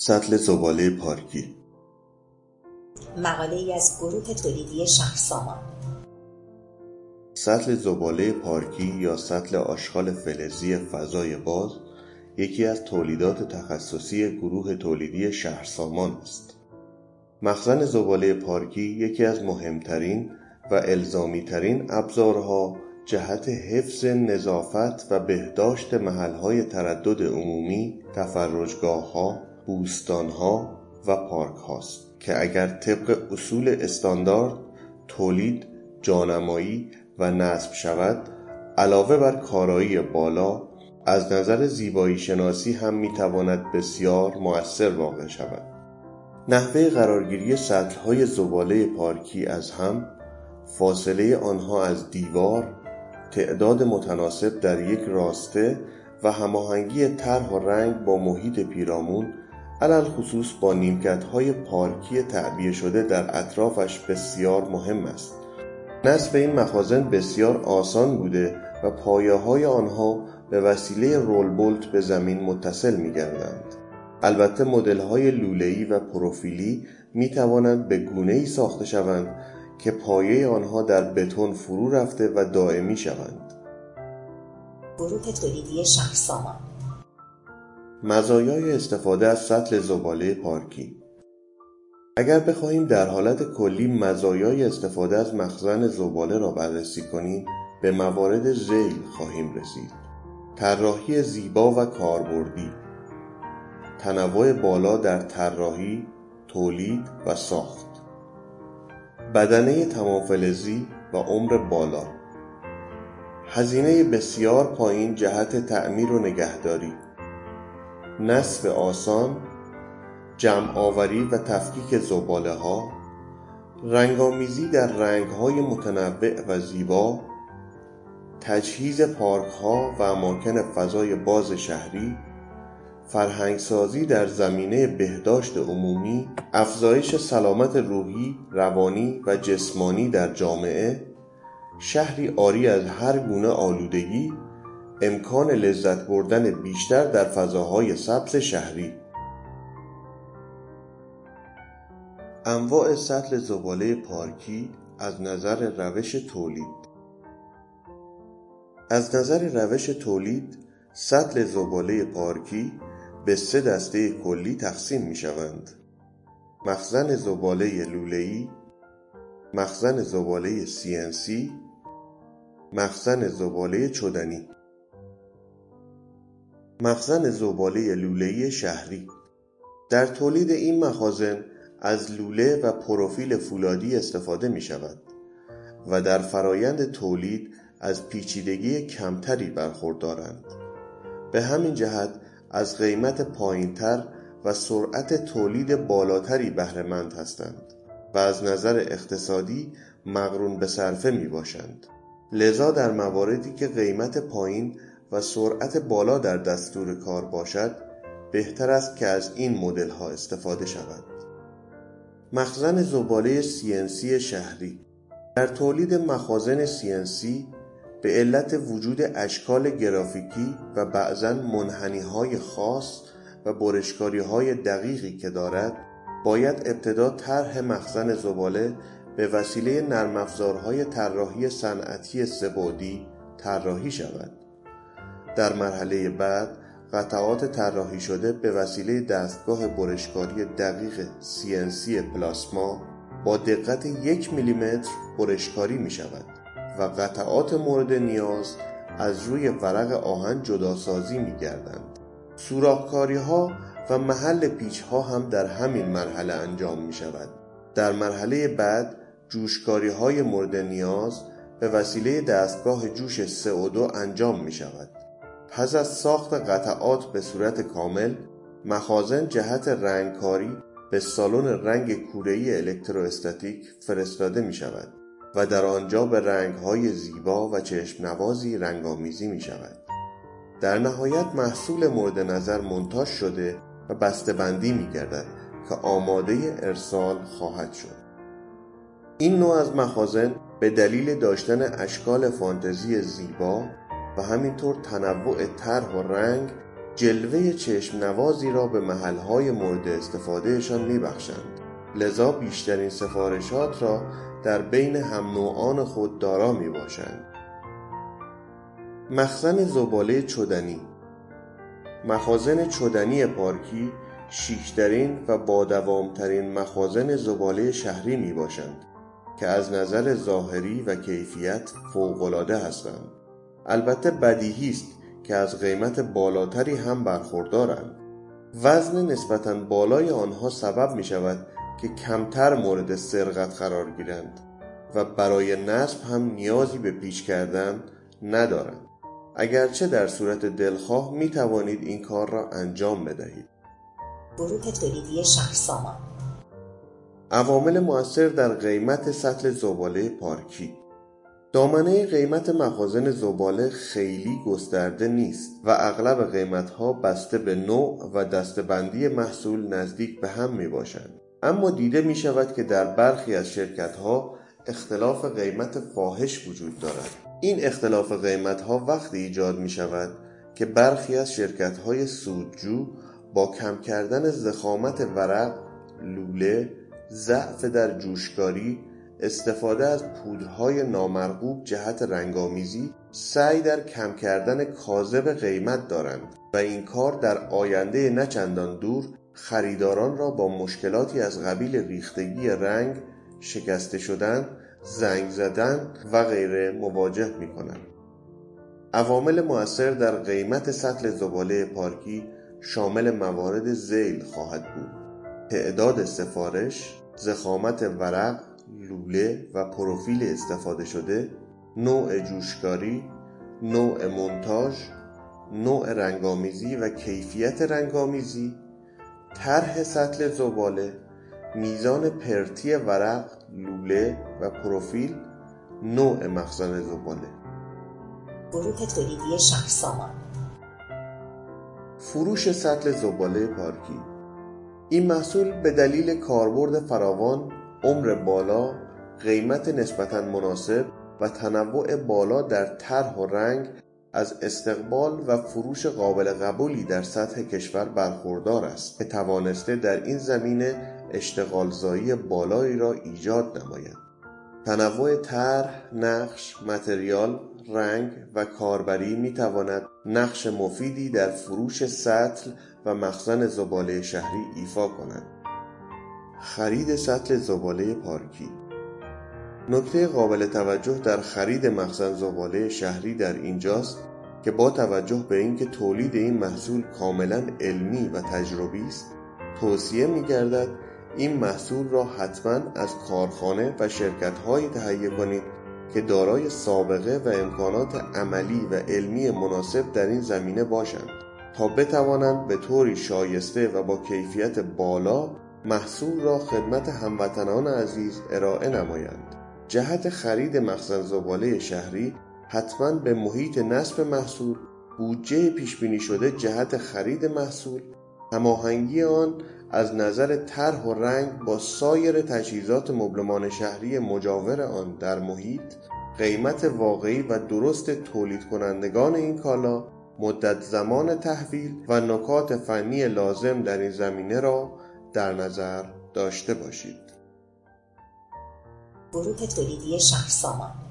سطل زباله پارکی مقاله ای از گروه تولیدی شهرسامان سطل زباله پارکی یا سطل آشغال فلزی فضای باز یکی از تولیدات تخصصی گروه تولیدی شهرسامان است. مخزن زباله پارکی یکی از مهمترین و الزامیترین ابزارها جهت حفظ نظافت و بهداشت محلهای تردد عمومی، تفرجگاهها، بوستانها و پارک هاست که اگر طبق اصول استاندارد تولید، جانمایی و نصب شود علاوه بر کارایی بالا از نظر زیبایی شناسی هم می‌تواند بسیار مؤثر واقع شود. نحوه قرارگیری سطح های زباله پارکی از هم فاصله آنها از دیوار تعداد متناسب در یک راسته و هماهنگی طرح و رنگ با محیط پیرامون علل خصوص با نیمکت های پارکی تعبیه شده در اطرافش بسیار مهم است نصب این مخازن بسیار آسان بوده و پایه های آنها به وسیله رول بولت به زمین متصل می گردند. البته مدل های لوله‌ای و پروفیلی می توانند به گونه ای ساخته شوند که پایه آنها در بتون فرو رفته و دائمی شوند. گروه تولیدی شهرسامان مزایای استفاده از سطل زباله پارکی. اگر بخواهیم در حالت کلی مزایای استفاده از مخزن زباله را بررسی کنیم به موارد ذیل خواهیم رسید. طراحی زیبا و کاربردی. تنوع بالا در طراحی تولید و ساخت. بدنه تمام فلزی و عمر بالا. هزینه بسیار پایین جهت تعمیر و نگهداری. نصب آسان جمع آوری و تفکیک زباله ها رنگامیزی در رنگ های متنوع و زیبا تجهیز پارک ها و اماکن فضای باز شهری فرهنگسازی در زمینه بهداشت عمومی افزایش سلامت روحی روانی و جسمانی در جامعه شهری عاری از هر گونه آلودگی امکان لذت بردن بیشتر در فضاهای سبز شهری. انواع سطل زباله پارکی از نظر روش تولید. از نظر روش تولید سطل زباله پارکی به سه دسته کلی تقسیم می شوند. مخزن زباله لوله‌ای مخزن زباله CNC مخزن زباله چدنی. مخزن زباله لوله‌ای شهری. در تولید این مخازن از لوله و پروفیل فولادی استفاده می شود و در فرایند تولید از پیچیدگی کمتری برخوردارند. به همین جهت از قیمت پایینتر و سرعت تولید بالاتری بهرهمند هستند و از نظر اقتصادی مقرون به صرفه می باشند لذا در مواردی که قیمت پایین و سرعت بالا در دستور کار باشد بهتر است که از این مدل ها استفاده شود. مخزن زباله CNC شهری در تولید مخازن CNC به علت وجود اشکال گرافیکی و بعضا منحنی های خاص و برشکاری های دقیقی که دارد باید ابتدا طرح مخزن زباله به وسیله نرم افزارهای طراحی صنعتی سه‌بعدی طراحی شود. در مرحله بعد قطعات طراحی شده به وسیله دستگاه برشکاری دقیق CNC پلاسما با دقت یک میلیمتر برشکاری می شود و قطعات مورد نیاز از روی ورق آهن جداسازی می گردند. سوراخکاری ها و محل پیچ ها هم در همین مرحله انجام می شود. در مرحله بعد جوشکاری های مورد نیاز به وسیله دستگاه جوش CO2 انجام می شود. پس از ساخت قطعات به صورت کامل مخازن جهت رنگکاری به سالن رنگ کورهای الکتروستاتیک فرستاده می شود و در آنجا به رنگهای زیبا و چشم نوازی رنگامیزی می شود در نهایت محصول مورد نظر منتاج شده و بسته‌بندی می گردد که آماده ارسال خواهد شد. این نوع از مخازن به دلیل داشتن اشکال فانتزی زیبا و همینطور تنوع طرح و رنگ جلوه چشم نوازی را به محلهای مورد استفادهشان می بخشند. لذا بیشترین سفارشات را در بین هم نوعان خود دارا می باشند. مخزن زباله چدنی مخازن چدنی پارکی شیکترین و بادوامترین مخازن زباله شهری می باشند که از نظر ظاهری و کیفیت فوقالعاده هستند. البته بدیهی است که از قیمت بالاتری هم برخوردارند. وزن نسبتا بالای آنها سبب می شود که کمتر مورد سرقت قرار گیرند و برای نصب هم نیازی به پیچ کردن ندارند. اگرچه در صورت دلخواه می توانید این کار را انجام بدهید. گروه تولیدی شهرسامان عوامل مؤثر در قیمت سطل زباله پارکی دامنه قیمت مخازن زباله خیلی گسترده نیست و اغلب قیمتها بسته به نوع و دستبندی محصول نزدیک به هم می باشند. اما دیده می شود که در برخی از شرکت ها اختلاف قیمت فاحش وجود دارد. این اختلاف قیمت ها وقتی ایجاد می شود که برخی از شرکت های سودجو با کم کردن زخامت ورق، لوله، ضعف در جوشکاری، استفاده از پودرهای نامرغوب جهت رنگامیزی سعی در کم کردن کاذب قیمت دارند و این کار در آینده نچندان دور خریداران را با مشکلاتی از قبیل ریختگی رنگ، شکسته شدن، زنگ زدن و غیره مواجه می کنند. عوامل مؤثر در قیمت سطل زباله پارکی شامل موارد زیل خواهد بود تعداد سفارش زخامت ورق لوله و پروفیل استفاده شده نوع جوشکاری نوع منتاژ نوع رنگامیزی و کیفیت رنگامیزی طرح سطل زباله میزان پرتی ورق لوله و پروفیل نوع مخزن زباله. گروه تولیدی شهرسامان. فروش سطل زباله پارکی این محصول به دلیل کاربرد فراوان، عمر بالا، قیمت نسبتا مناسب و تنوع بالا در طرح و رنگ از استقبال و فروش قابل قبولی در سطح کشور برخوردار است که توانسته در این زمینه اشتغالزایی بالایی را ایجاد نماید. تنوع طرح، نقش، متریال رنگ و کاربری می تواند نقش مفیدی در فروش سطل و مخزن زباله شهری ایفا کند. خرید سطل زباله پارکی. نکته قابل توجه در خرید مخزن زباله شهری در اینجاست که با توجه به اینکه تولید این محصول کاملا علمی و تجربی است توصیه می گردد این محصول را حتما از کارخانه و شرکت هایی تهیه کنید که دارای سابقه و امکانات عملی و علمی مناسب در این زمینه باشند تا بتوانند به طوری شایسته و با کیفیت بالا محصول را خدمت هموطنان عزیز ارائه نمایند. جهت خرید مخزن زباله شهری حتما به محیط نصب محصول بودجه پیش بینی شده جهت خرید محصول. هماهنگی آن از نظر طرح و رنگ با سایر تجهیزات مبلمان شهری مجاور آن در محیط قیمت واقعی و درست تولید کنندگان این کالا مدت زمان تحویل و نکات فنی لازم در این زمینه را در نظر داشته باشید. گروه تولیدی شهرسامان.